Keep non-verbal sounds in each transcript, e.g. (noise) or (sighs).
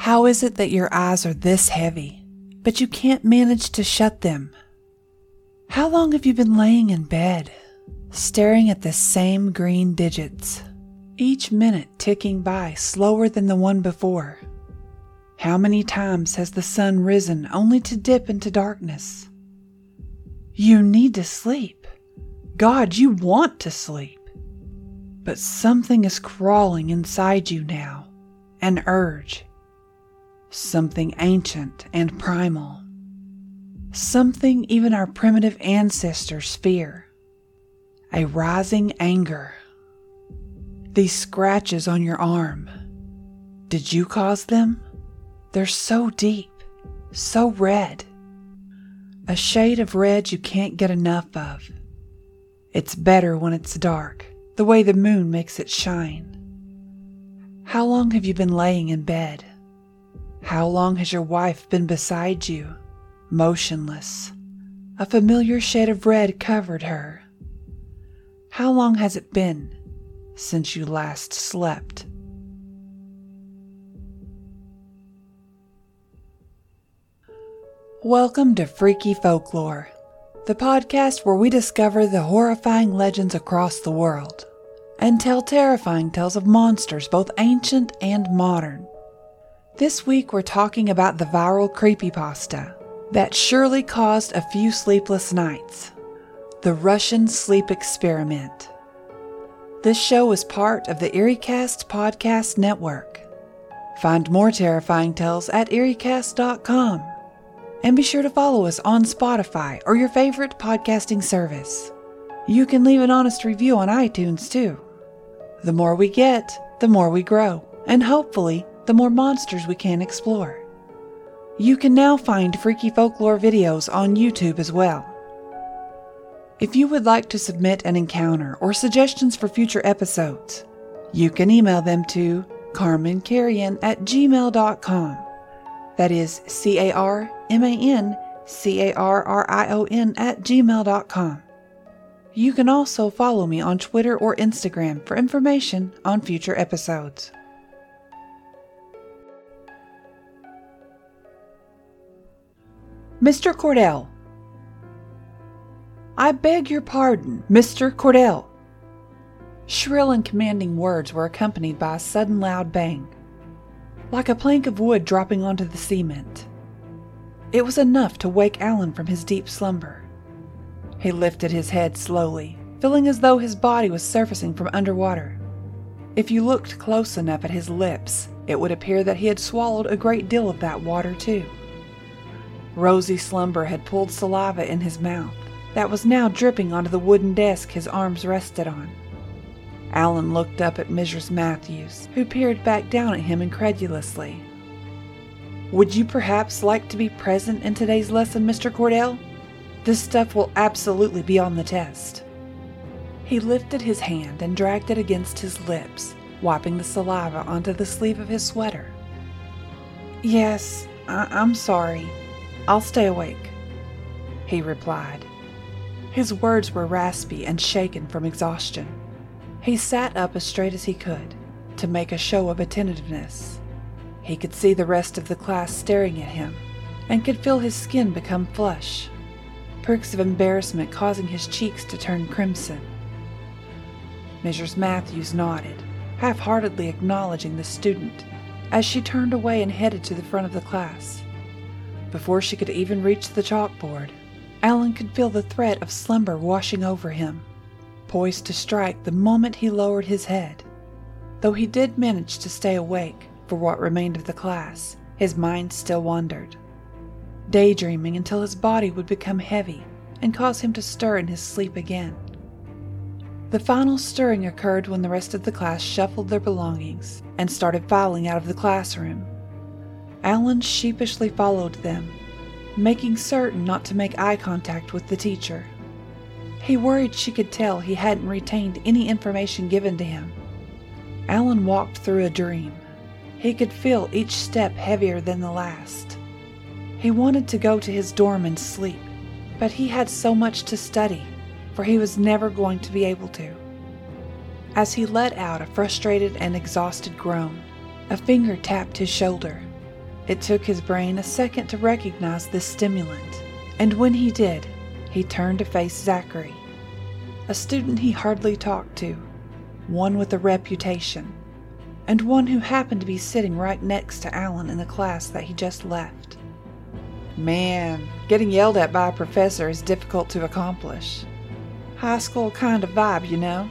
How is it that your eyes are this heavy, but you can't manage to shut them? How long have you been laying in bed, staring at the same green digits, each minute ticking by slower than the one before? How many times has the sun risen only to dip into darkness? You need to sleep. God, you want to sleep. But something is crawling inside you now an urge. Something ancient and primal. Something even our primitive ancestors fear. A rising anger. These scratches on your arm. Did you cause them? They're so deep, so red. A shade of red you can't get enough of. It's better when it's dark, the way the moon makes it shine. How long have you been laying in bed? How long has your wife been beside you, motionless? A familiar shade of red covered her. How long has it been since you last slept? Welcome to Freaky Folklore, the podcast where we discover the horrifying legends across the world and tell terrifying tales of monsters both ancient and modern. This week we're talking about the viral creepypasta that surely caused a few sleepless nights the Russian sleep experiment. This show is part of the EerieCast podcast network. Find more terrifying tales at EerieCast.com and be sure to follow us on Spotify or your favorite podcasting service. You can leave an honest review on iTunes too. The more we get, the more we grow, and hopefully, the more monsters we can explore. You can now find Freaky Folklore videos on YouTube as well. If you would like to submit an encounter or suggestions for future episodes, you can email them to carmancarrion at gmail.com. That is C A R M A N C A R R I O N at gmail.com. You can also follow me on Twitter or Instagram for information on future episodes. Mr. Cordell. I beg your pardon, Mr. Cordell. Shrill and commanding words were accompanied by a sudden loud bang, like a plank of wood dropping onto the cement. It was enough to wake Alan from his deep slumber. He lifted his head slowly, feeling as though his body was surfacing from underwater. If you looked close enough at his lips, it would appear that he had swallowed a great deal of that water, too. Rosy slumber had pulled saliva in his mouth that was now dripping onto the wooden desk his arms rested on. Alan looked up at Mrs. Matthews, who peered back down at him incredulously. Would you perhaps like to be present in today's lesson, Mr. Cordell? This stuff will absolutely be on the test. He lifted his hand and dragged it against his lips, wiping the saliva onto the sleeve of his sweater. Yes, I- am sorry. I'll stay awake, he replied. His words were raspy and shaken from exhaustion. He sat up as straight as he could to make a show of attentiveness. He could see the rest of the class staring at him and could feel his skin become flush, pricks of embarrassment causing his cheeks to turn crimson. Mrs. Matthews nodded, half heartedly acknowledging the student as she turned away and headed to the front of the class. Before she could even reach the chalkboard, Alan could feel the threat of slumber washing over him, poised to strike the moment he lowered his head. Though he did manage to stay awake for what remained of the class, his mind still wandered, daydreaming until his body would become heavy and cause him to stir in his sleep again. The final stirring occurred when the rest of the class shuffled their belongings and started filing out of the classroom. Alan sheepishly followed them, making certain not to make eye contact with the teacher. He worried she could tell he hadn't retained any information given to him. Alan walked through a dream. He could feel each step heavier than the last. He wanted to go to his dorm and sleep, but he had so much to study, for he was never going to be able to. As he let out a frustrated and exhausted groan, a finger tapped his shoulder. It took his brain a second to recognize this stimulant, and when he did, he turned to face Zachary, a student he hardly talked to, one with a reputation, and one who happened to be sitting right next to Alan in the class that he just left. Man, getting yelled at by a professor is difficult to accomplish. High school kind of vibe, you know.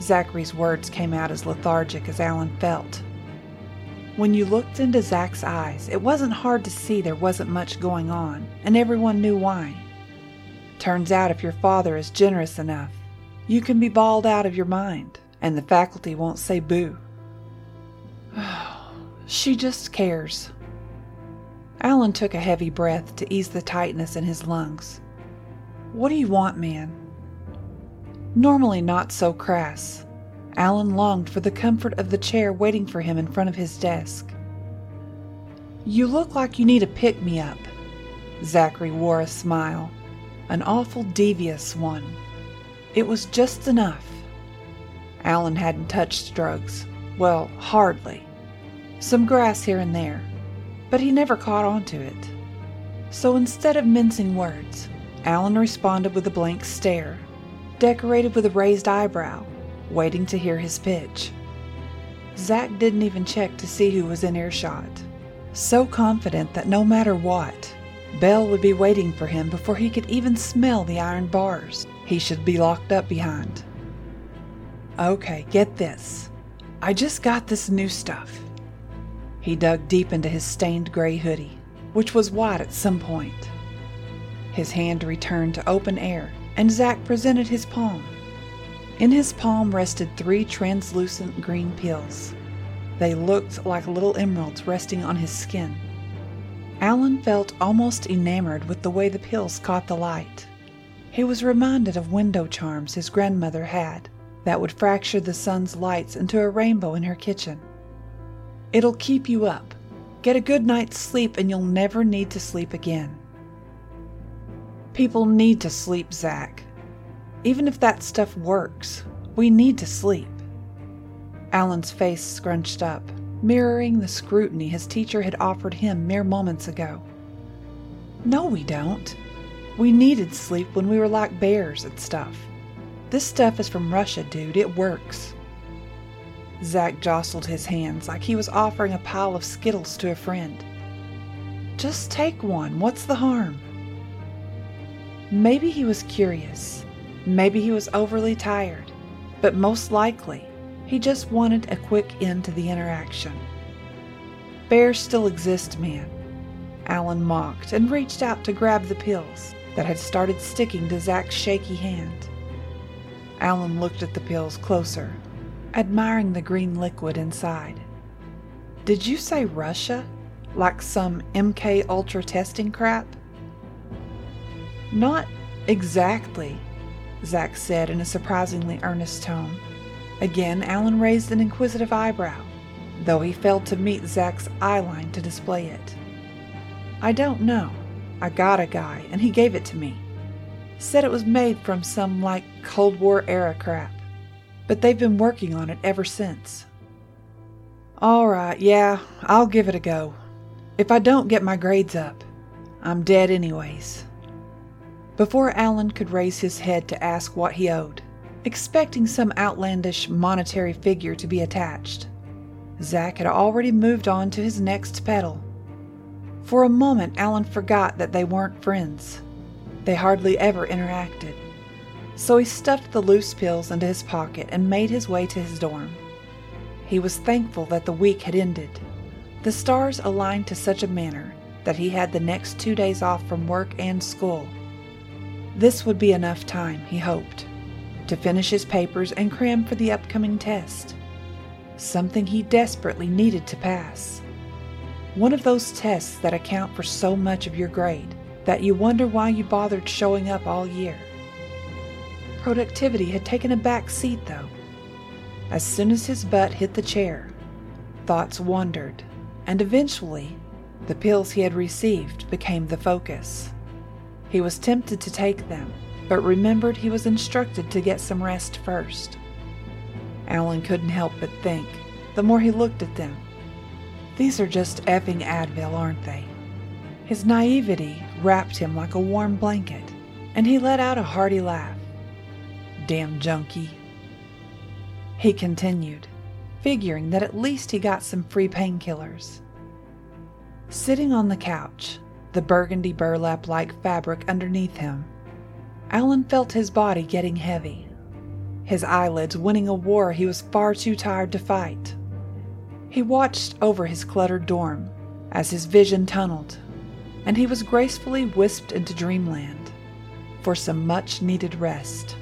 Zachary's words came out as lethargic as Alan felt. When you looked into Zach's eyes, it wasn't hard to see there wasn't much going on, and everyone knew why. Turns out if your father is generous enough, you can be bawled out of your mind, and the faculty won't say boo. (sighs) she just cares. Alan took a heavy breath to ease the tightness in his lungs. What do you want, man? Normally not so crass, Alan longed for the comfort of the chair waiting for him in front of his desk. You look like you need a pick me up. Zachary wore a smile an awful devious one. It was just enough. Alan hadn't touched drugs. Well, hardly. Some grass here and there, but he never caught on to it. So instead of mincing words, Alan responded with a blank stare, decorated with a raised eyebrow, waiting to hear his pitch. Zach didn't even check to see who was in earshot, so confident that no matter what, Bell would be waiting for him before he could even smell the iron bars he should be locked up behind. Okay, get this. I just got this new stuff. He dug deep into his stained gray hoodie, which was white at some point. His hand returned to open air, and Zach presented his palm. In his palm rested three translucent green pills. They looked like little emeralds resting on his skin. Alan felt almost enamored with the way the pills caught the light. He was reminded of window charms his grandmother had that would fracture the sun's lights into a rainbow in her kitchen. It'll keep you up. Get a good night's sleep and you'll never need to sleep again. People need to sleep, Zach. Even if that stuff works, we need to sleep. Alan's face scrunched up mirroring the scrutiny his teacher had offered him mere moments ago. No, we don't. We needed sleep when we were like bears and stuff. This stuff is from Russia, dude. It works. Zach jostled his hands like he was offering a pile of Skittles to a friend. Just take one. What's the harm? Maybe he was curious. Maybe he was overly tired. But most likely, he just wanted a quick end to the interaction. Bears still exist, man. Alan mocked and reached out to grab the pills that had started sticking to Zach's shaky hand. Alan looked at the pills closer, admiring the green liquid inside. Did you say Russia? Like some MK Ultra testing crap? Not exactly, Zach said in a surprisingly earnest tone. Again, Alan raised an inquisitive eyebrow, though he failed to meet Zach's eyeline to display it. I don't know. I got a guy, and he gave it to me. Said it was made from some, like, Cold War era crap. But they've been working on it ever since. All right, yeah, I'll give it a go. If I don't get my grades up, I'm dead anyways. Before Alan could raise his head to ask what he owed, expecting some outlandish monetary figure to be attached. Zack had already moved on to his next pedal. For a moment, Alan forgot that they weren't friends. They hardly ever interacted. So he stuffed the loose pills into his pocket and made his way to his dorm. He was thankful that the week had ended. The stars aligned to such a manner that he had the next two days off from work and school. This would be enough time, he hoped to finish his papers and cram for the upcoming test. Something he desperately needed to pass. One of those tests that account for so much of your grade that you wonder why you bothered showing up all year. Productivity had taken a back seat, though. As soon as his butt hit the chair, thoughts wandered, and eventually, the pills he had received became the focus. He was tempted to take them but remembered he was instructed to get some rest first. Alan couldn't help but think, the more he looked at them. These are just effing Advil, aren't they? His naivety wrapped him like a warm blanket, and he let out a hearty laugh. Damn junkie. He continued, figuring that at least he got some free painkillers. Sitting on the couch, the burgundy burlap like fabric underneath him, Alan felt his body getting heavy, his eyelids winning a war he was far too tired to fight. He watched over his cluttered dorm as his vision tunneled, and he was gracefully whisked into dreamland for some much needed rest.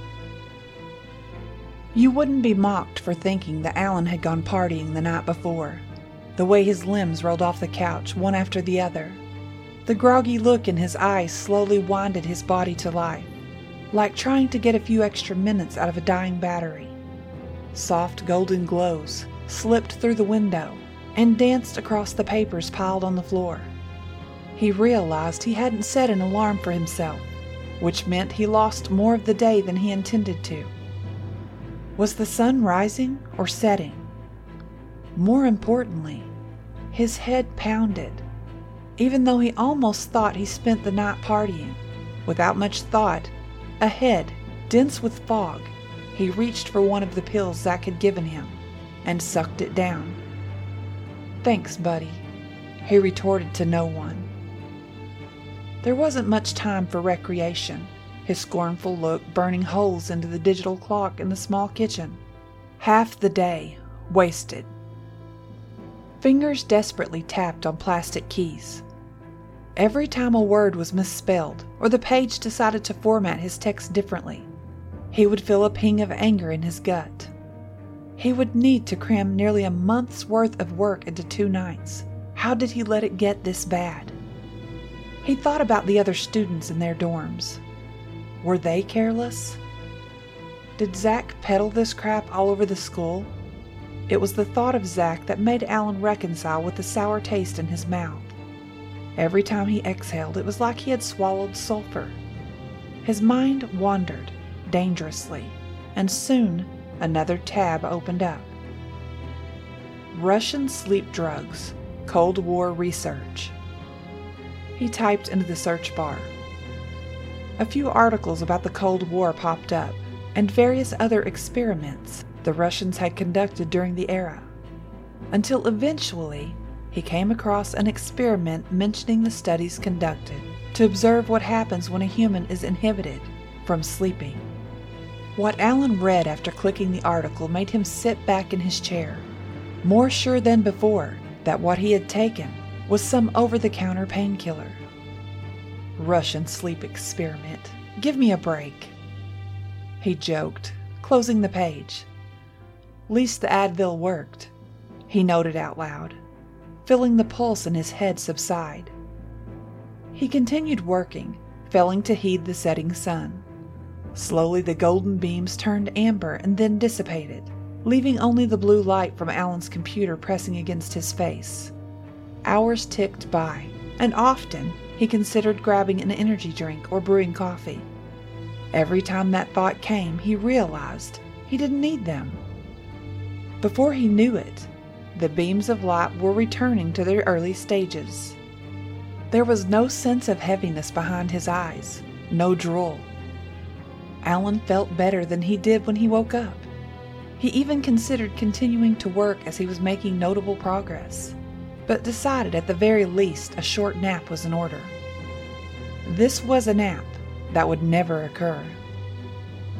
You wouldn't be mocked for thinking that Alan had gone partying the night before, the way his limbs rolled off the couch one after the other. The groggy look in his eyes slowly winded his body to life like trying to get a few extra minutes out of a dying battery. Soft golden glows slipped through the window and danced across the papers piled on the floor. He realized he hadn't set an alarm for himself, which meant he lost more of the day than he intended to. Was the sun rising or setting? More importantly, his head pounded, even though he almost thought he spent the night partying. Without much thought, Ahead, dense with fog, he reached for one of the pills Zack had given him and sucked it down. Thanks, buddy, he retorted to no one. There wasn't much time for recreation, his scornful look burning holes into the digital clock in the small kitchen. Half the day wasted. Fingers desperately tapped on plastic keys. Every time a word was misspelled or the page decided to format his text differently, he would feel a ping of anger in his gut. He would need to cram nearly a month's worth of work into two nights. How did he let it get this bad? He thought about the other students in their dorms. Were they careless? Did Zack peddle this crap all over the school? It was the thought of Zack that made Alan reconcile with the sour taste in his mouth. Every time he exhaled, it was like he had swallowed sulfur. His mind wandered dangerously, and soon another tab opened up. Russian sleep drugs, Cold War research. He typed into the search bar. A few articles about the Cold War popped up, and various other experiments the Russians had conducted during the era, until eventually he came across an experiment mentioning the studies conducted to observe what happens when a human is inhibited from sleeping. What Alan read after clicking the article made him sit back in his chair, more sure than before that what he had taken was some over the counter painkiller. Russian sleep experiment. Give me a break. He joked, closing the page. Least the Advil worked, he noted out loud feeling the pulse in his head subside. He continued working, failing to heed the setting sun. Slowly, the golden beams turned amber and then dissipated, leaving only the blue light from Alan's computer pressing against his face. Hours ticked by, and often he considered grabbing an energy drink or brewing coffee. Every time that thought came, he realized he didn't need them. Before he knew it, the beams of light were returning to their early stages. There was no sense of heaviness behind his eyes, no drool. Alan felt better than he did when he woke up. He even considered continuing to work as he was making notable progress, but decided at the very least a short nap was in order. This was a nap that would never occur.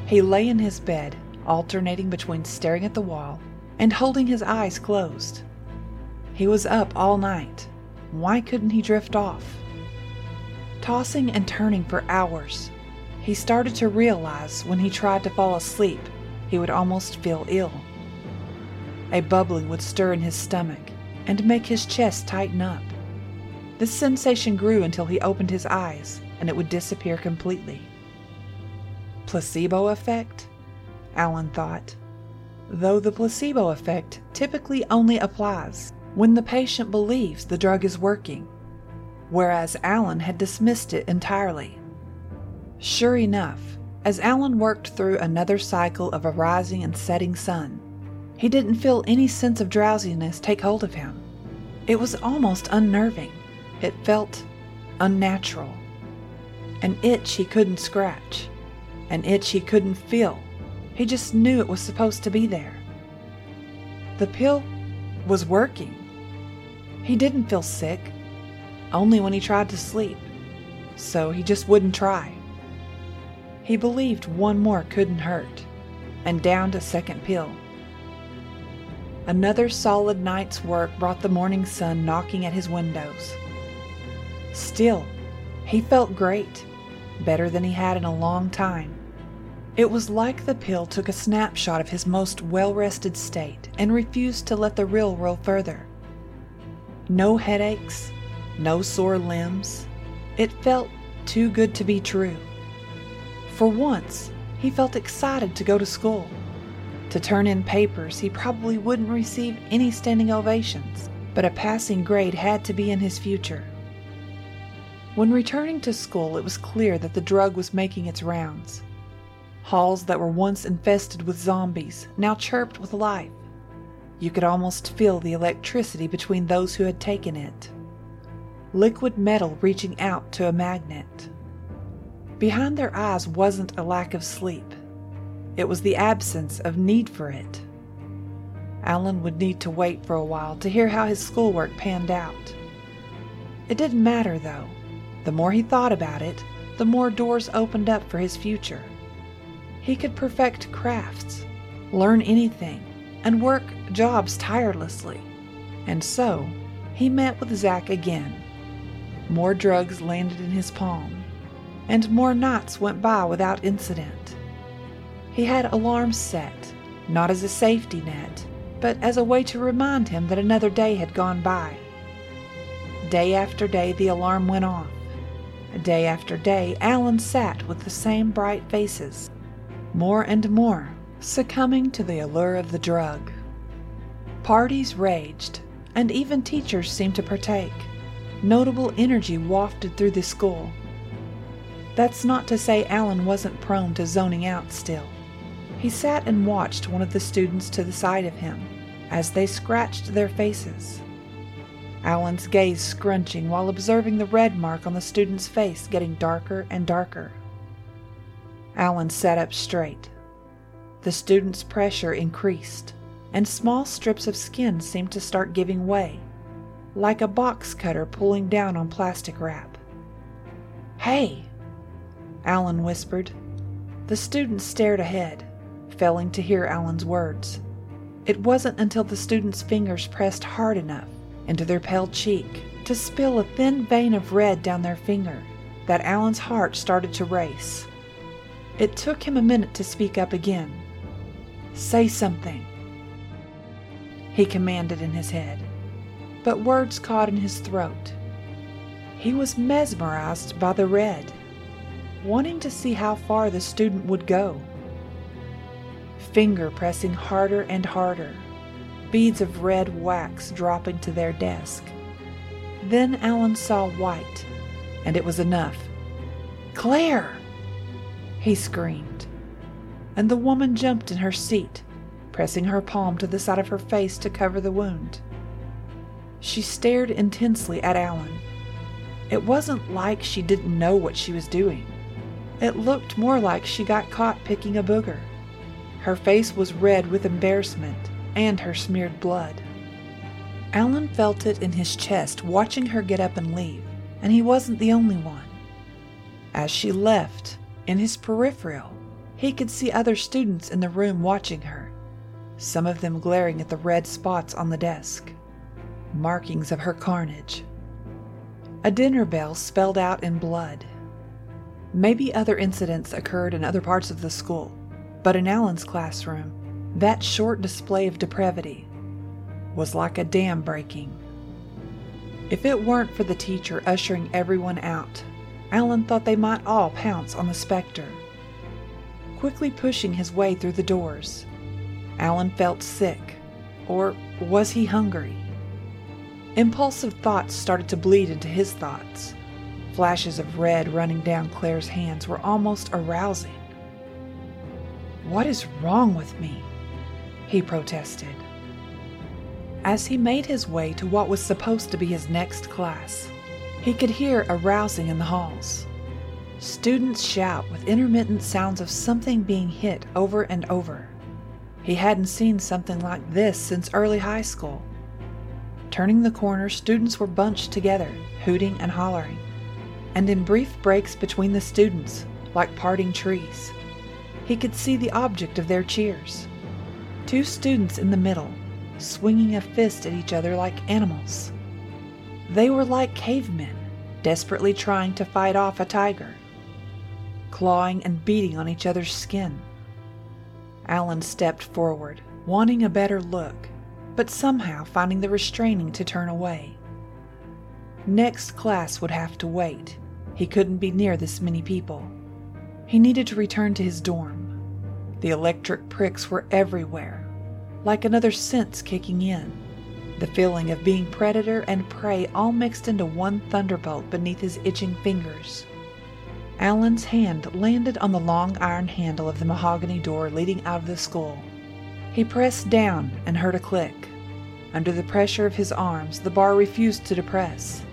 He lay in his bed, alternating between staring at the wall and holding his eyes closed. He was up all night. Why couldn't he drift off? Tossing and turning for hours, he started to realize when he tried to fall asleep, he would almost feel ill. A bubbling would stir in his stomach and make his chest tighten up. This sensation grew until he opened his eyes and it would disappear completely. Placebo effect? Alan thought though the placebo effect typically only applies when the patient believes the drug is working, whereas Alan had dismissed it entirely. Sure enough, as Alan worked through another cycle of a rising and setting sun, he didn't feel any sense of drowsiness take hold of him. It was almost unnerving. It felt unnatural. An itch he couldn't scratch, an itch he couldn't feel. He just knew it was supposed to be there. The pill was working. He didn't feel sick, only when he tried to sleep, so he just wouldn't try. He believed one more couldn't hurt, and downed a second pill. Another solid night's work brought the morning sun knocking at his windows. Still, he felt great, better than he had in a long time. It was like the pill took a snapshot of his most well rested state and refused to let the real roll further. No headaches, no sore limbs. It felt too good to be true. For once, he felt excited to go to school. To turn in papers, he probably wouldn't receive any standing ovations, but a passing grade had to be in his future. When returning to school, it was clear that the drug was making its rounds. Halls that were once infested with zombies now chirped with life. You could almost feel the electricity between those who had taken it. Liquid metal reaching out to a magnet. Behind their eyes wasn't a lack of sleep, it was the absence of need for it. Alan would need to wait for a while to hear how his schoolwork panned out. It didn't matter, though. The more he thought about it, the more doors opened up for his future. He could perfect crafts, learn anything, and work jobs tirelessly. And so, he met with Zack again. More drugs landed in his palm, and more nights went by without incident. He had alarms set, not as a safety net, but as a way to remind him that another day had gone by. Day after day, the alarm went off, Day after day, Alan sat with the same bright faces, more and more succumbing to the allure of the drug. Parties raged, and even teachers seemed to partake. Notable energy wafted through the school. That's not to say Alan wasn't prone to zoning out still. He sat and watched one of the students to the side of him as they scratched their faces. Alan's gaze scrunching while observing the red mark on the student's face getting darker and darker. Alan sat up straight. The student's pressure increased, and small strips of skin seemed to start giving way, like a box cutter pulling down on plastic wrap. Hey! Alan whispered. The student stared ahead, failing to hear Alan's words. It wasn't until the student's fingers pressed hard enough into their pale cheek to spill a thin vein of red down their finger that Alan's heart started to race. It took him a minute to speak up again. Say something, he commanded in his head, but words caught in his throat. He was mesmerized by the red, wanting to see how far the student would go. Finger pressing harder and harder beads of red wax dropping to their desk. Then Alan saw white, and it was enough. Claire! He screamed, and the woman jumped in her seat, pressing her palm to the side of her face to cover the wound. She stared intensely at Alan. It wasn't like she didn't know what she was doing. It looked more like she got caught picking a booger. Her face was red with embarrassment and her smeared blood. Alan felt it in his chest watching her get up and leave, and he wasn't the only one. As she left, in his peripheral, he could see other students in the room watching her, some of them glaring at the red spots on the desk, markings of her carnage. A dinner bell spelled out in blood. Maybe other incidents occurred in other parts of the school, but in Alan's classroom, that short display of depravity was like a dam breaking. If it weren't for the teacher ushering everyone out, Alan thought they might all pounce on the specter. Quickly pushing his way through the doors, Alan felt sick, or was he hungry? Impulsive thoughts started to bleed into his thoughts. Flashes of red running down Claire's hands were almost arousing. What is wrong with me? he protested. As he made his way to what was supposed to be his next class, he could hear a rousing in the halls. Students shout with intermittent sounds of something being hit over and over. He hadn't seen something like this since early high school. Turning the corner, students were bunched together, hooting and hollering, and in brief breaks between the students, like parting trees, he could see the object of their cheers. Two students in the middle, swinging a fist at each other like animals. They were like cavemen, desperately trying to fight off a tiger, clawing and beating on each other's skin. Alan stepped forward, wanting a better look, but somehow finding the restraining to turn away. Next class would have to wait. He couldn't be near this many people. He needed to return to his dorm. The electric pricks were everywhere, like another sense kicking in. The feeling of being predator and prey all mixed into one thunderbolt beneath his itching fingers. Alan's hand landed on the long iron handle of the mahogany door leading out of the school. He pressed down and heard a click. Under the pressure of his arms, the bar refused to depress.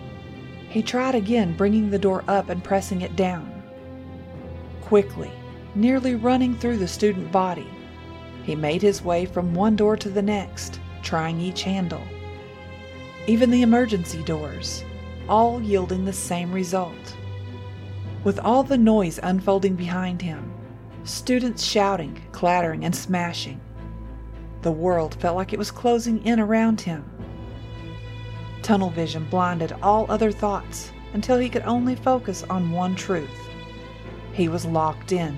He tried again, bringing the door up and pressing it down. Quickly, nearly running through the student body, he made his way from one door to the next, trying each handle. Even the emergency doors, all yielding the same result. With all the noise unfolding behind him, students shouting, clattering, and smashing, the world felt like it was closing in around him. Tunnel vision blinded all other thoughts until he could only focus on one truth. He was locked in.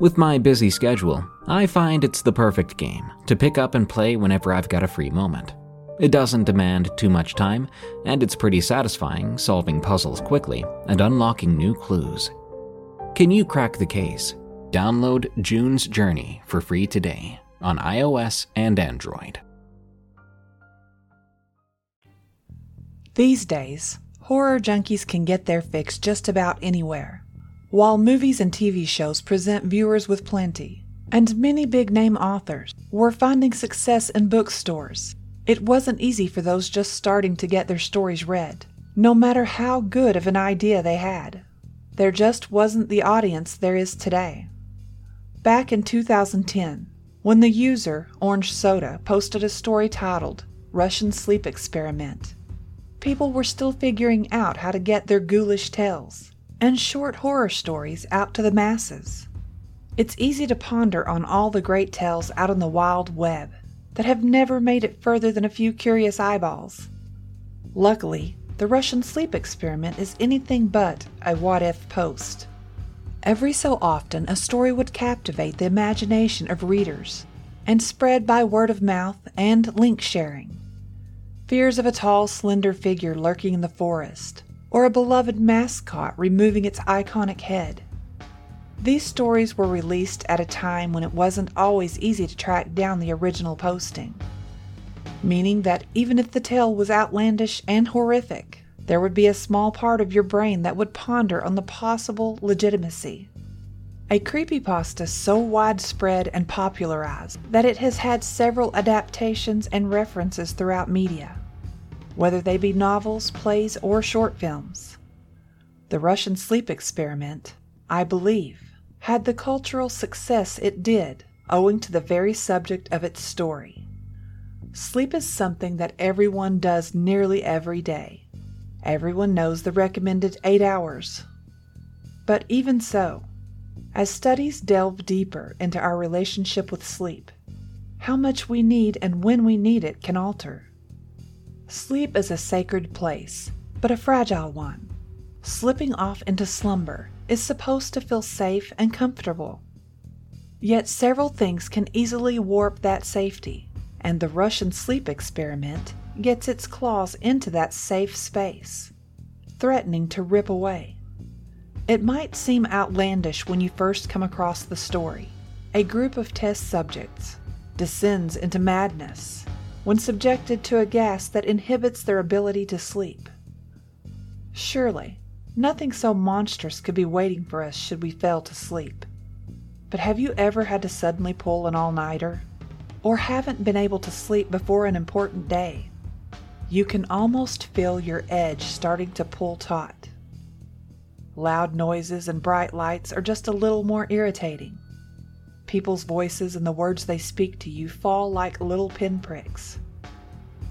With my busy schedule, I find it's the perfect game to pick up and play whenever I've got a free moment. It doesn't demand too much time, and it's pretty satisfying solving puzzles quickly and unlocking new clues. Can you crack the case? Download June's Journey for free today on iOS and Android. These days, horror junkies can get their fix just about anywhere. While movies and TV shows present viewers with plenty, and many big name authors were finding success in bookstores it wasn't easy for those just starting to get their stories read, no matter how good of an idea they had. There just wasn't the audience there is today. Back in 2010, when the user, Orange Soda, posted a story titled Russian Sleep Experiment, people were still figuring out how to get their ghoulish tales and short horror stories out to the masses. It's easy to ponder on all the great tales out on the wild web that have never made it further than a few curious eyeballs. Luckily, the Russian sleep experiment is anything but a what if post. Every so often, a story would captivate the imagination of readers and spread by word of mouth and link sharing. Fears of a tall, slender figure lurking in the forest, or a beloved mascot removing its iconic head. These stories were released at a time when it wasn't always easy to track down the original posting, meaning that even if the tale was outlandish and horrific, there would be a small part of your brain that would ponder on the possible legitimacy. A creepypasta so widespread and popularized that it has had several adaptations and references throughout media, whether they be novels, plays, or short films. The Russian sleep experiment, I believe, had the cultural success it did owing to the very subject of its story Sleep is something that everyone does nearly every day. Everyone knows the recommended eight hours. But even so, as studies delve deeper into our relationship with sleep, how much we need and when we need it can alter. Sleep is a sacred place, but a fragile one. Slipping off into slumber is supposed to feel safe and comfortable. Yet several things can easily warp that safety, and the Russian sleep experiment gets its claws into that safe space, threatening to rip away. It might seem outlandish when you first come across the story. A group of test subjects descends into madness when subjected to a gas that inhibits their ability to sleep. Surely, nothing so monstrous could be waiting for us should we fail to sleep. But have you ever had to suddenly pull an all nighter? Or haven't been able to sleep before an important day? You can almost feel your edge starting to pull taut. Loud noises and bright lights are just a little more irritating. People's voices and the words they speak to you fall like little pinpricks.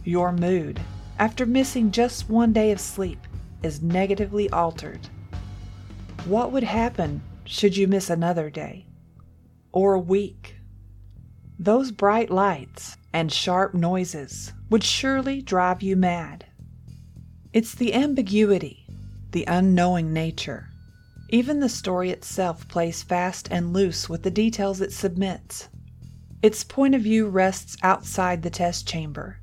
Your mood, after missing just one day of sleep, is negatively altered. What would happen should you miss another day? Or a week? Those bright lights and sharp noises would surely drive you mad. It's the ambiguity, the unknowing nature. Even the story itself plays fast and loose with the details it submits. Its point of view rests outside the test chamber,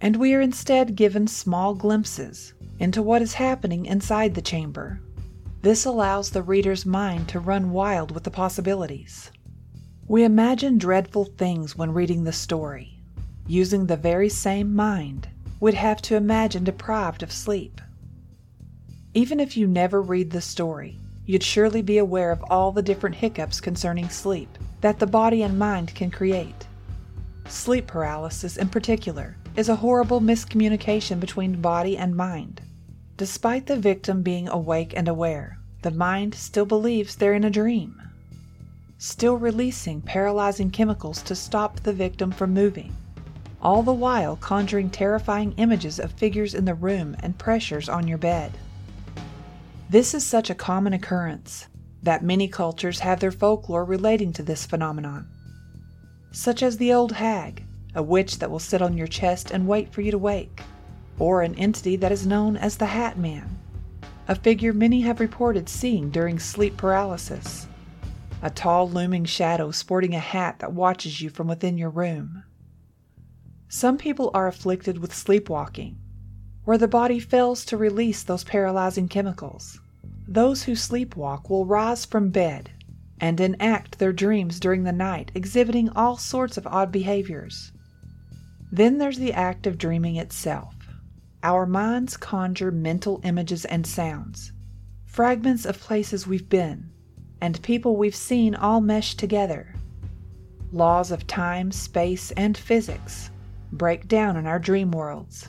and we are instead given small glimpses into what is happening inside the chamber. This allows the reader's mind to run wild with the possibilities. We imagine dreadful things when reading the story. Using the very same mind, we'd have to imagine deprived of sleep. Even if you never read the story, you'd surely be aware of all the different hiccups concerning sleep that the body and mind can create. Sleep paralysis, in particular, is a horrible miscommunication between body and mind. Despite the victim being awake and aware, the mind still believes they're in a dream still releasing paralyzing chemicals to stop the victim from moving, all the while conjuring terrifying images of figures in the room and pressures on your bed. This is such a common occurrence that many cultures have their folklore relating to this phenomenon, such as the old hag, a witch that will sit on your chest and wait for you to wake, or an entity that is known as the Hat Man, a figure many have reported seeing during sleep paralysis a tall looming shadow sporting a hat that watches you from within your room. Some people are afflicted with sleepwalking, where the body fails to release those paralyzing chemicals. Those who sleepwalk will rise from bed and enact their dreams during the night, exhibiting all sorts of odd behaviors. Then there's the act of dreaming itself. Our minds conjure mental images and sounds, fragments of places we've been, and people we've seen all mesh together. Laws of time, space, and physics break down in our dream worlds.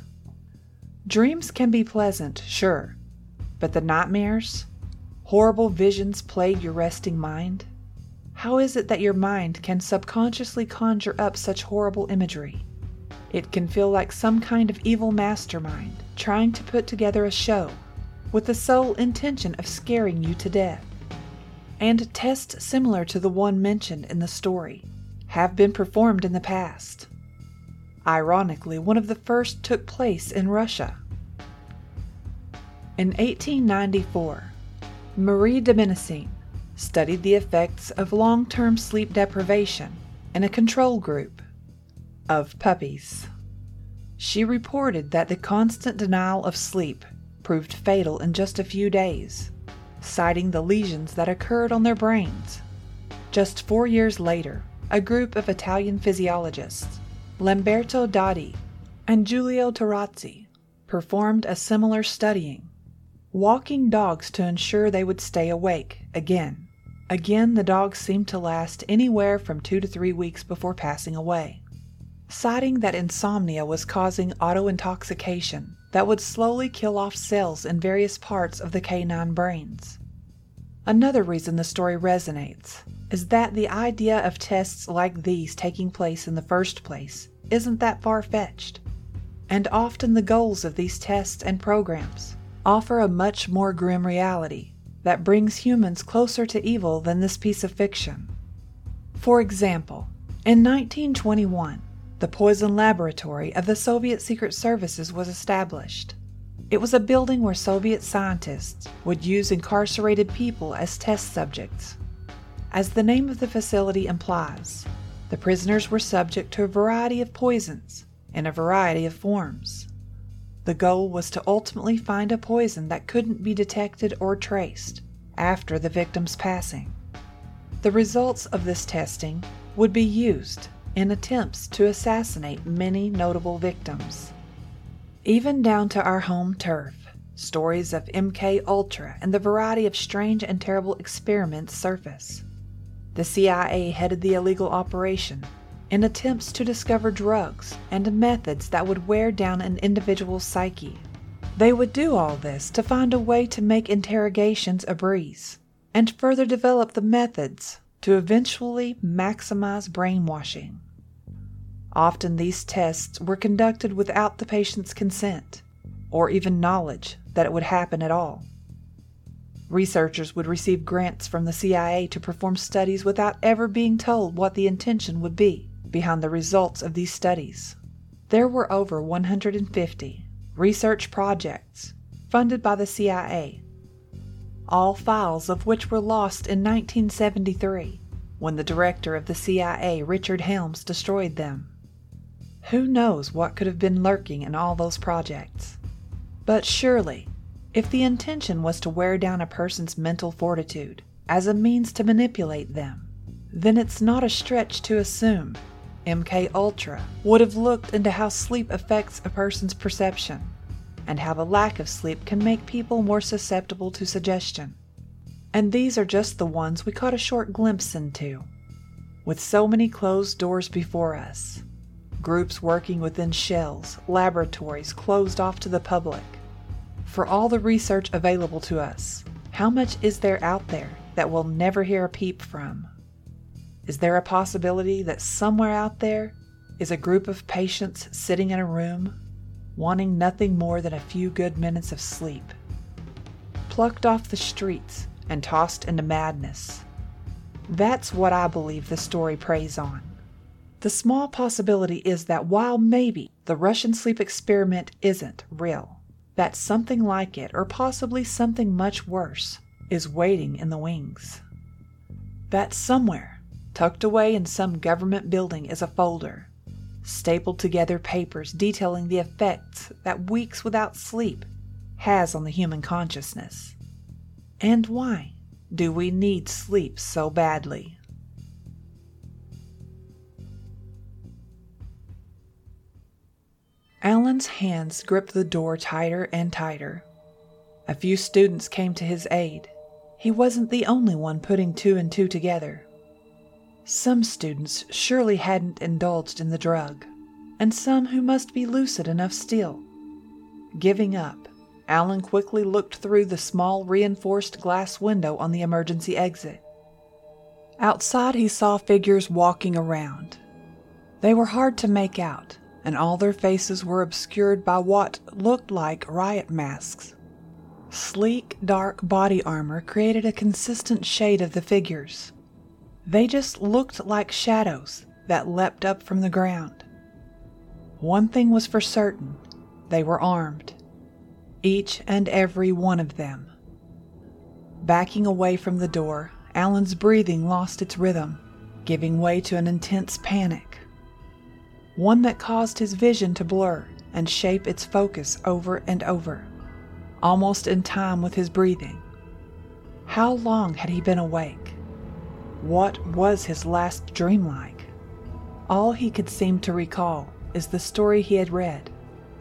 Dreams can be pleasant, sure, but the nightmares, horrible visions plague your resting mind. How is it that your mind can subconsciously conjure up such horrible imagery? It can feel like some kind of evil mastermind trying to put together a show with the sole intention of scaring you to death and tests similar to the one mentioned in the story have been performed in the past. Ironically, one of the first took place in Russia. In 1894, Marie de studied the effects of long term sleep deprivation in a control group of puppies. She reported that the constant denial of sleep proved fatal in just a few days citing the lesions that occurred on their brains. Just four years later, a group of Italian physiologists, Lamberto Daddi and Giulio Tarozzi, performed a similar studying, walking dogs to ensure they would stay awake again. Again, the dogs seemed to last anywhere from two to three weeks before passing away, citing that insomnia was causing auto intoxication that would slowly kill off cells in various parts of the canine brains. Another reason the story resonates is that the idea of tests like these taking place in the first place isn't that far fetched. And often the goals of these tests and programs offer a much more grim reality that brings humans closer to evil than this piece of fiction. For example, in 1921, the poison laboratory of the Soviet Secret Services was established. It was a building where Soviet scientists would use incarcerated people as test subjects. As the name of the facility implies, the prisoners were subject to a variety of poisons in a variety of forms. The goal was to ultimately find a poison that couldn't be detected or traced after the victim's passing. The results of this testing would be used in attempts to assassinate many notable victims. Even down to our home turf, stories of MK Ultra and the variety of strange and terrible experiments surface. The CIA headed the illegal operation in attempts to discover drugs and methods that would wear down an individual's psyche. They would do all this to find a way to make interrogations a breeze and further develop the methods to eventually maximize brainwashing. Often these tests were conducted without the patient's consent or even knowledge that it would happen at all. Researchers would receive grants from the CIA to perform studies without ever being told what the intention would be behind the results of these studies. There were over 150 research projects funded by the CIA all files of which were lost in 1973 when the director of the CIA, Richard Helms, destroyed them. Who knows what could have been lurking in all those projects? But surely, if the intention was to wear down a person's mental fortitude as a means to manipulate them, then it's not a stretch to assume MK Ultra would have looked into how sleep affects a person's perception and how the lack of sleep can make people more susceptible to suggestion. And these are just the ones we caught a short glimpse into. With so many closed doors before us, groups working within shells, laboratories closed off to the public. For all the research available to us, how much is there out there that we'll never hear a peep from? Is there a possibility that somewhere out there is a group of patients sitting in a room wanting nothing more than a few good minutes of sleep. Plucked off the streets and tossed into madness. That's what I believe the story preys on. The small possibility is that while maybe the Russian sleep experiment isn't real, that something like it, or possibly something much worse, is waiting in the wings. That somewhere, tucked away in some government building, is a folder stapled together papers detailing the effects that weeks without sleep has on the human consciousness. And why do we need sleep so badly? Alan's hands gripped the door tighter and tighter. A few students came to his aid. He wasn't the only one putting two and two together. Some students surely hadn't indulged in the drug, and some who must be lucid enough still. Giving up, Alan quickly looked through the small reinforced glass window on the emergency exit. Outside, he saw figures walking around. They were hard to make out, and all their faces were obscured by what looked like riot masks. Sleek, dark body armor created a consistent shade of the figures. They just looked like shadows that leapt up from the ground. One thing was for certain they were armed, each and every one of them. Backing away from the door, Alan's breathing lost its rhythm, giving way to an intense panic. One that caused his vision to blur and shape its focus over and over, almost in time with his breathing. How long had he been awake? What was his last dream like? All he could seem to recall is the story he had read,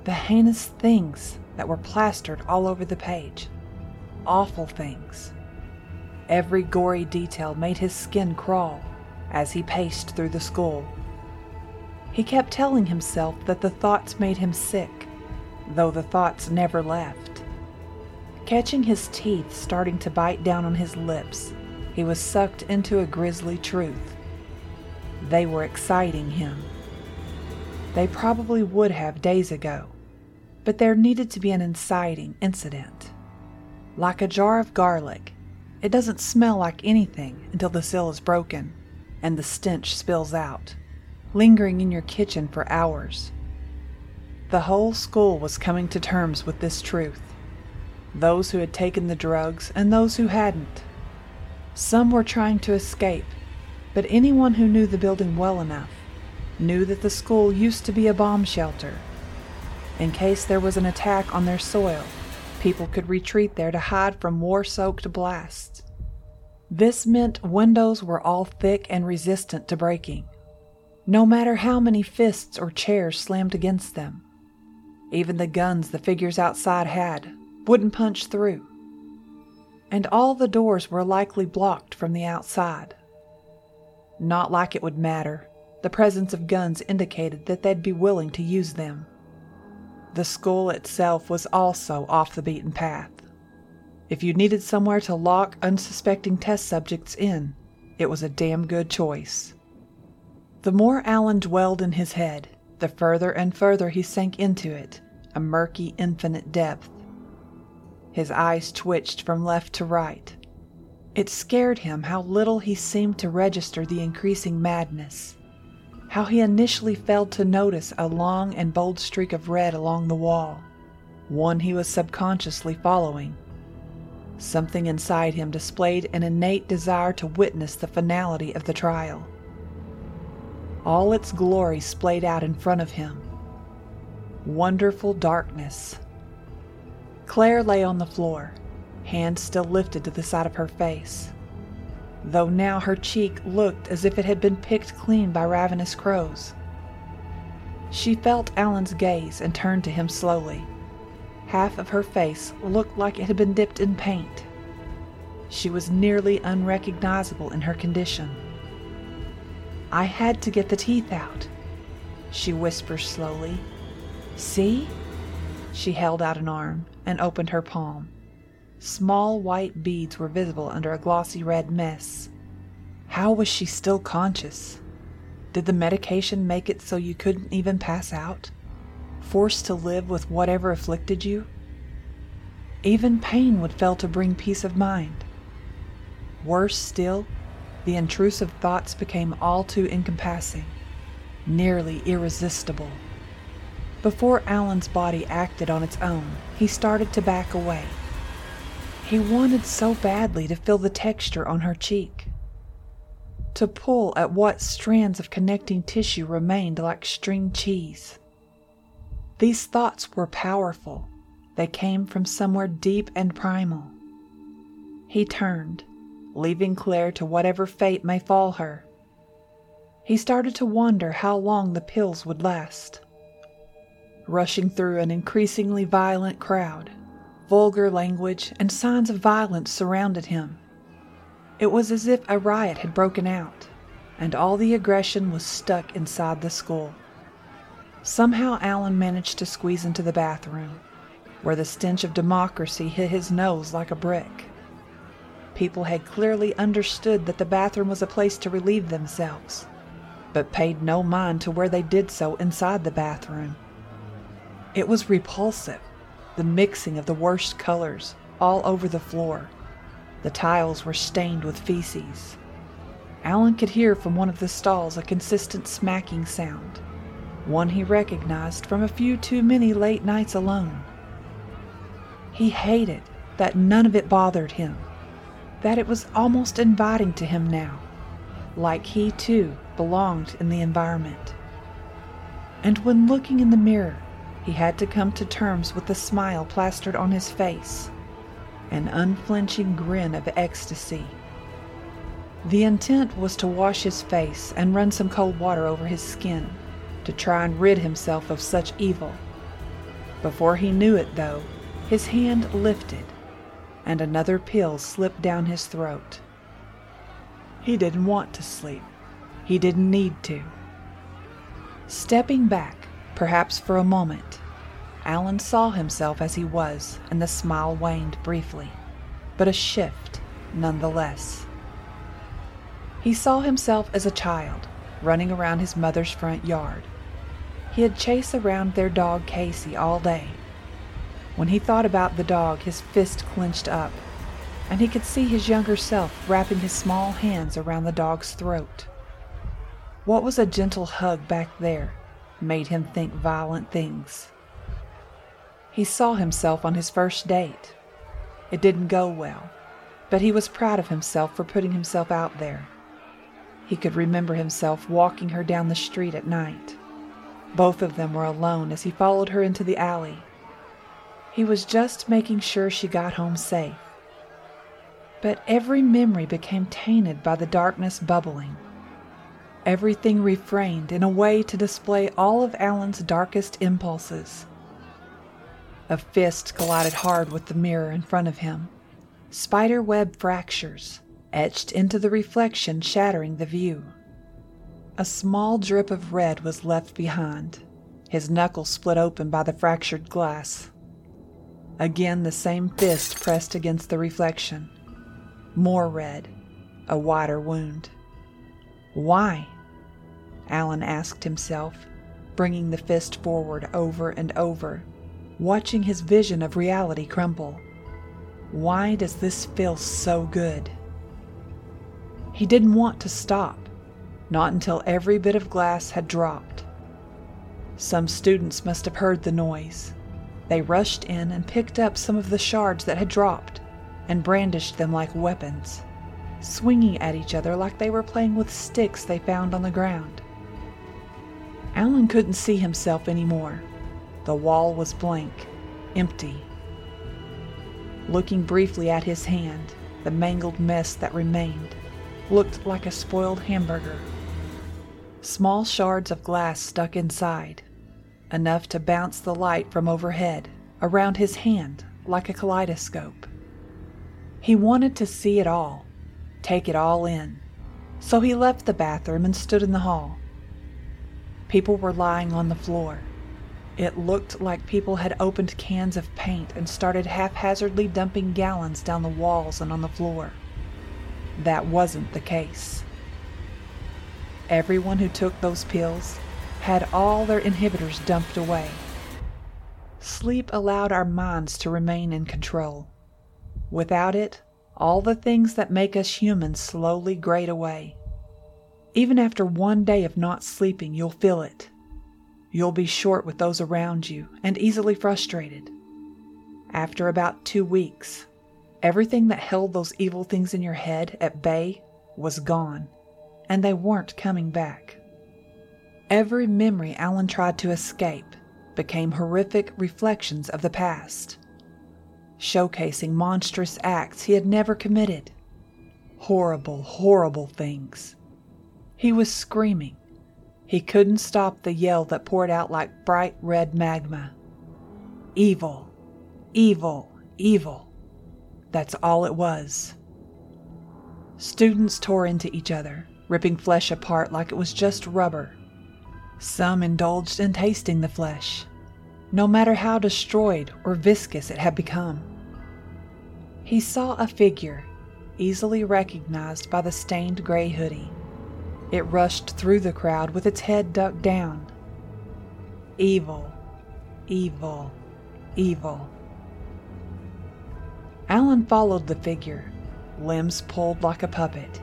the heinous things that were plastered all over the page. Awful things. Every gory detail made his skin crawl as he paced through the school. He kept telling himself that the thoughts made him sick, though the thoughts never left. Catching his teeth starting to bite down on his lips, he was sucked into a grisly truth. They were exciting him. They probably would have days ago, but there needed to be an inciting incident. Like a jar of garlic, it doesn't smell like anything until the seal is broken and the stench spills out, lingering in your kitchen for hours. The whole school was coming to terms with this truth those who had taken the drugs and those who hadn't. Some were trying to escape, but anyone who knew the building well enough knew that the school used to be a bomb shelter. In case there was an attack on their soil, people could retreat there to hide from war soaked blasts. This meant windows were all thick and resistant to breaking, no matter how many fists or chairs slammed against them. Even the guns the figures outside had wouldn't punch through. And all the doors were likely blocked from the outside. Not like it would matter. The presence of guns indicated that they'd be willing to use them. The school itself was also off the beaten path. If you needed somewhere to lock unsuspecting test subjects in, it was a damn good choice. The more Alan dwelled in his head, the further and further he sank into it, a murky, infinite depth. His eyes twitched from left to right. It scared him how little he seemed to register the increasing madness, how he initially failed to notice a long and bold streak of red along the wall, one he was subconsciously following. Something inside him displayed an innate desire to witness the finality of the trial. All its glory splayed out in front of him. Wonderful darkness. Claire lay on the floor, hands still lifted to the side of her face, though now her cheek looked as if it had been picked clean by ravenous crows. She felt Alan's gaze and turned to him slowly. Half of her face looked like it had been dipped in paint. She was nearly unrecognizable in her condition. I had to get the teeth out, she whispered slowly. See? She held out an arm and opened her palm. Small white beads were visible under a glossy red mess. How was she still conscious? Did the medication make it so you couldn't even pass out? forced to live with whatever afflicted you? Even pain would fail to bring peace of mind. Worse still, the intrusive thoughts became all too encompassing, nearly irresistible. Before Alan's body acted on its own, he started to back away. He wanted so badly to feel the texture on her cheek, to pull at what strands of connecting tissue remained like string cheese. These thoughts were powerful. They came from somewhere deep and primal. He turned, leaving Claire to whatever fate may fall her. He started to wonder how long the pills would last. Rushing through an increasingly violent crowd, vulgar language and signs of violence surrounded him. It was as if a riot had broken out, and all the aggression was stuck inside the school. Somehow Alan managed to squeeze into the bathroom, where the stench of democracy hit his nose like a brick. People had clearly understood that the bathroom was a place to relieve themselves, but paid no mind to where they did so inside the bathroom. It was repulsive, the mixing of the worst colors all over the floor. The tiles were stained with feces. Alan could hear from one of the stalls a consistent smacking sound one he recognized from a few too many late nights alone. He hated that none of it bothered him, that it was almost inviting to him now, like he too belonged in the environment. And when looking in the mirror, he had to come to terms with the smile plastered on his face, an unflinching grin of ecstasy. The intent was to wash his face and run some cold water over his skin to try and rid himself of such evil. Before he knew it, though, his hand lifted, and another pill slipped down his throat. He didn't want to sleep. He didn't need to. Stepping back, perhaps for a moment, Alan saw himself as he was, and the smile waned briefly, but a shift nonetheless. He saw himself as a child, running around his mother's front yard. He had chased around their dog Casey all day. When he thought about the dog, his fist clenched up, and he could see his younger self wrapping his small hands around the dog's throat. What was a gentle hug back there made him think violent things. He saw himself on his first date. It didn't go well, but he was proud of himself for putting himself out there. He could remember himself walking her down the street at night. Both of them were alone as he followed her into the alley. He was just making sure she got home safe. But every memory became tainted by the darkness bubbling. Everything refrained in a way to display all of Alan's darkest impulses. A fist collided hard with the mirror in front of him. Spider web fractures etched into the reflection, shattering the view. A small drip of red was left behind, his knuckles split open by the fractured glass. Again, the same fist pressed against the reflection. More red, a wider wound. Why? Alan asked himself, bringing the fist forward over and over, watching his vision of reality crumble. Why does this feel so good? He didn't want to stop, not until every bit of glass had dropped. Some students must have heard the noise. They rushed in and picked up some of the shards that had dropped and brandished them like weapons, swinging at each other like they were playing with sticks they found on the ground. Alan couldn't see himself anymore. The wall was blank, empty. Looking briefly at his hand, the mangled mess that remained, looked like a spoiled hamburger. Small shards of glass stuck inside, enough to bounce the light from overhead around his hand like a kaleidoscope. He wanted to see it all, take it all in, so he left the bathroom and stood in the hall. People were lying on the floor. It looked like people had opened cans of paint and started haphazardly dumping gallons down the walls and on the floor. That wasn't the case. Everyone who took those pills had all their inhibitors dumped away. Sleep allowed our minds to remain in control. Without it, all the things that make us human slowly grade away. Even after one day of not sleeping, you'll feel it. You'll be short with those around you and easily frustrated. After about two weeks, Everything that held those evil things in your head at bay was gone, and they weren't coming back. Every memory Alan tried to escape became horrific reflections of the past, showcasing monstrous acts he had never committed. Horrible, horrible things. He was screaming. He couldn't stop the yell that poured out like bright red magma. Evil, evil, evil. That's all it was. Students tore into each other, ripping flesh apart like it was just rubber. Some indulged in tasting the flesh, no matter how destroyed or viscous it had become. He saw a figure, easily recognized by the stained gray hoodie. It rushed through the crowd with its head ducked down. Evil, evil, evil. Alan followed the figure, limbs pulled like a puppet.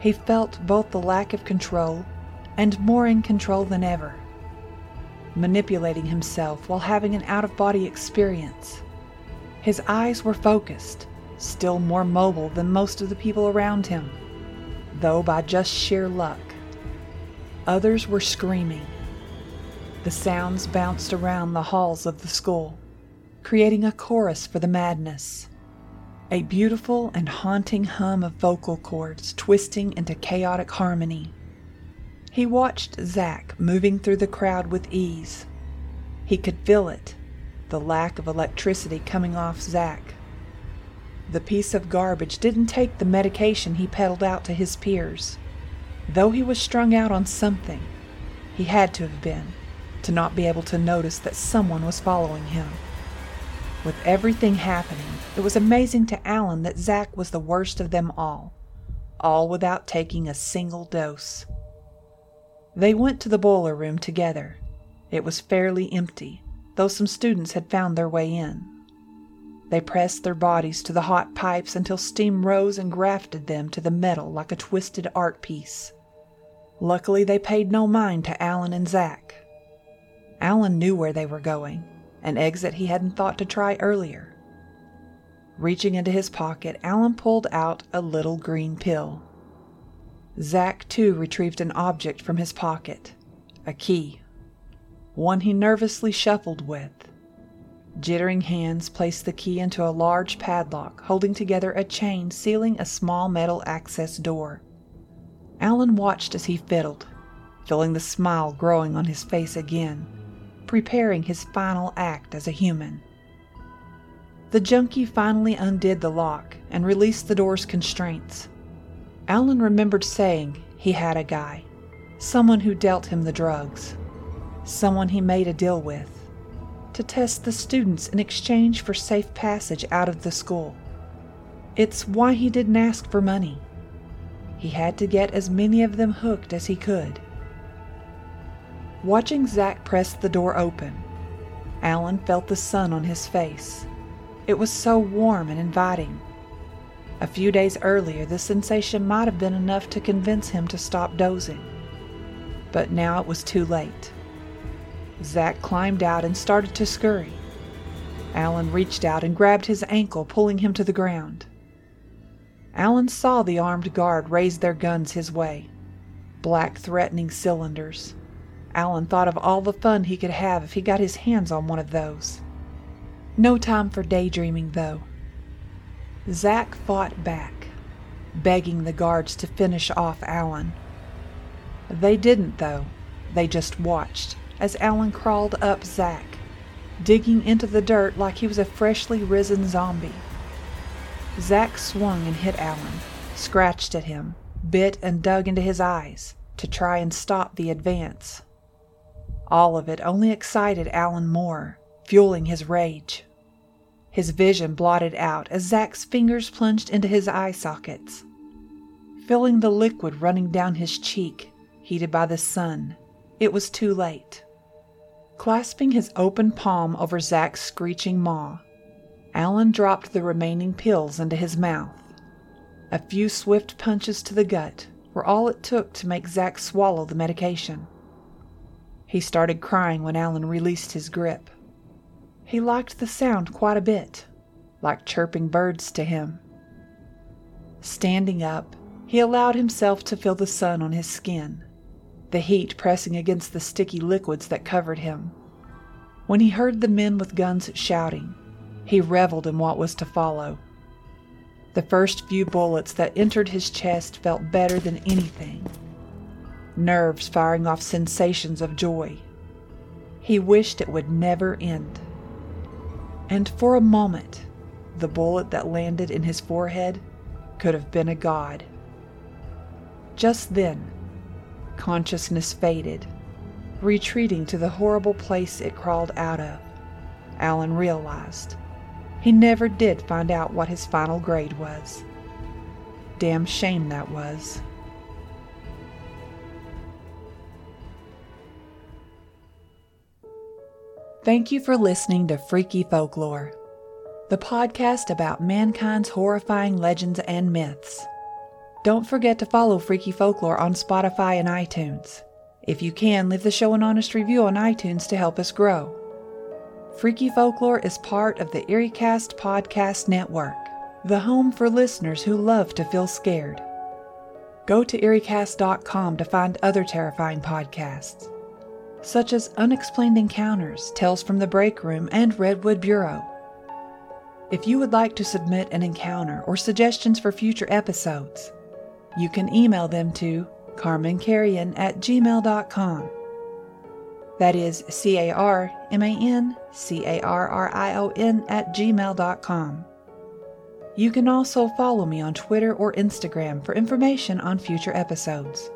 He felt both the lack of control and more in control than ever, manipulating himself while having an out of body experience. His eyes were focused, still more mobile than most of the people around him, though by just sheer luck. Others were screaming. The sounds bounced around the halls of the school, creating a chorus for the madness a beautiful and haunting hum of vocal cords twisting into chaotic harmony. He watched Zack moving through the crowd with ease. He could feel it, the lack of electricity coming off Zack. The piece of garbage didn't take the medication he peddled out to his peers. Though he was strung out on something, he had to have been, to not be able to notice that someone was following him. With everything happening, it was amazing to Alan that Zack was the worst of them all, all without taking a single dose. They went to the boiler room together. It was fairly empty, though some students had found their way in. They pressed their bodies to the hot pipes until steam rose and grafted them to the metal like a twisted art piece. Luckily, they paid no mind to Alan and Zack. Alan knew where they were going, an exit he hadn't thought to try earlier. Reaching into his pocket, Alan pulled out a little green pill. Zack, too, retrieved an object from his pocket a key, one he nervously shuffled with. Jittering hands placed the key into a large padlock holding together a chain sealing a small metal access door. Alan watched as he fiddled, feeling the smile growing on his face again, preparing his final act as a human. The junkie finally undid the lock and released the door's constraints. Alan remembered saying he had a guy, someone who dealt him the drugs, someone he made a deal with, to test the students in exchange for safe passage out of the school. It's why he didn't ask for money. He had to get as many of them hooked as he could. Watching Zack press the door open, Alan felt the sun on his face. It was so warm and inviting. A few days earlier, the sensation might have been enough to convince him to stop dozing. But now it was too late. Zack climbed out and started to scurry. Alan reached out and grabbed his ankle, pulling him to the ground. Alan saw the armed guard raise their guns his way. Black, threatening cylinders. Alan thought of all the fun he could have if he got his hands on one of those. No time for daydreaming, though. Zack fought back, begging the guards to finish off Alan. They didn't, though. They just watched as Alan crawled up Zack, digging into the dirt like he was a freshly risen zombie. Zack swung and hit Alan, scratched at him, bit and dug into his eyes to try and stop the advance. All of it only excited Alan more, fueling his rage. His vision blotted out as Zack's fingers plunged into his eye sockets. Feeling the liquid running down his cheek, heated by the sun, it was too late. Clasping his open palm over Zack's screeching maw, Alan dropped the remaining pills into his mouth. A few swift punches to the gut were all it took to make Zack swallow the medication. He started crying when Alan released his grip. He liked the sound quite a bit, like chirping birds to him. Standing up, he allowed himself to feel the sun on his skin, the heat pressing against the sticky liquids that covered him. When he heard the men with guns shouting, he reveled in what was to follow. The first few bullets that entered his chest felt better than anything, nerves firing off sensations of joy. He wished it would never end. And for a moment, the bullet that landed in his forehead could have been a god. Just then, consciousness faded, retreating to the horrible place it crawled out of. Alan realized he never did find out what his final grade was. Damn shame that was. Thank you for listening to Freaky Folklore, the podcast about mankind's horrifying legends and myths. Don't forget to follow Freaky Folklore on Spotify and iTunes. If you can, leave the show an honest review on iTunes to help us grow. Freaky Folklore is part of the EerieCast Podcast Network, the home for listeners who love to feel scared. Go to EerieCast.com to find other terrifying podcasts such as Unexplained Encounters, Tales from the Break Room, and Redwood Bureau. If you would like to submit an encounter or suggestions for future episodes, you can email them to carmancarrion at gmail.com. That is C A R M A N C A R R I O N at gmail.com. You can also follow me on Twitter or Instagram for information on future episodes.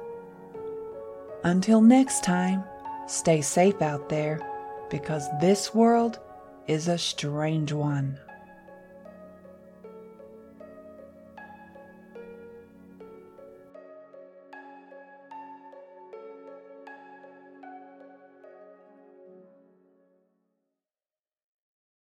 Until next time, Stay safe out there because this world is a strange one.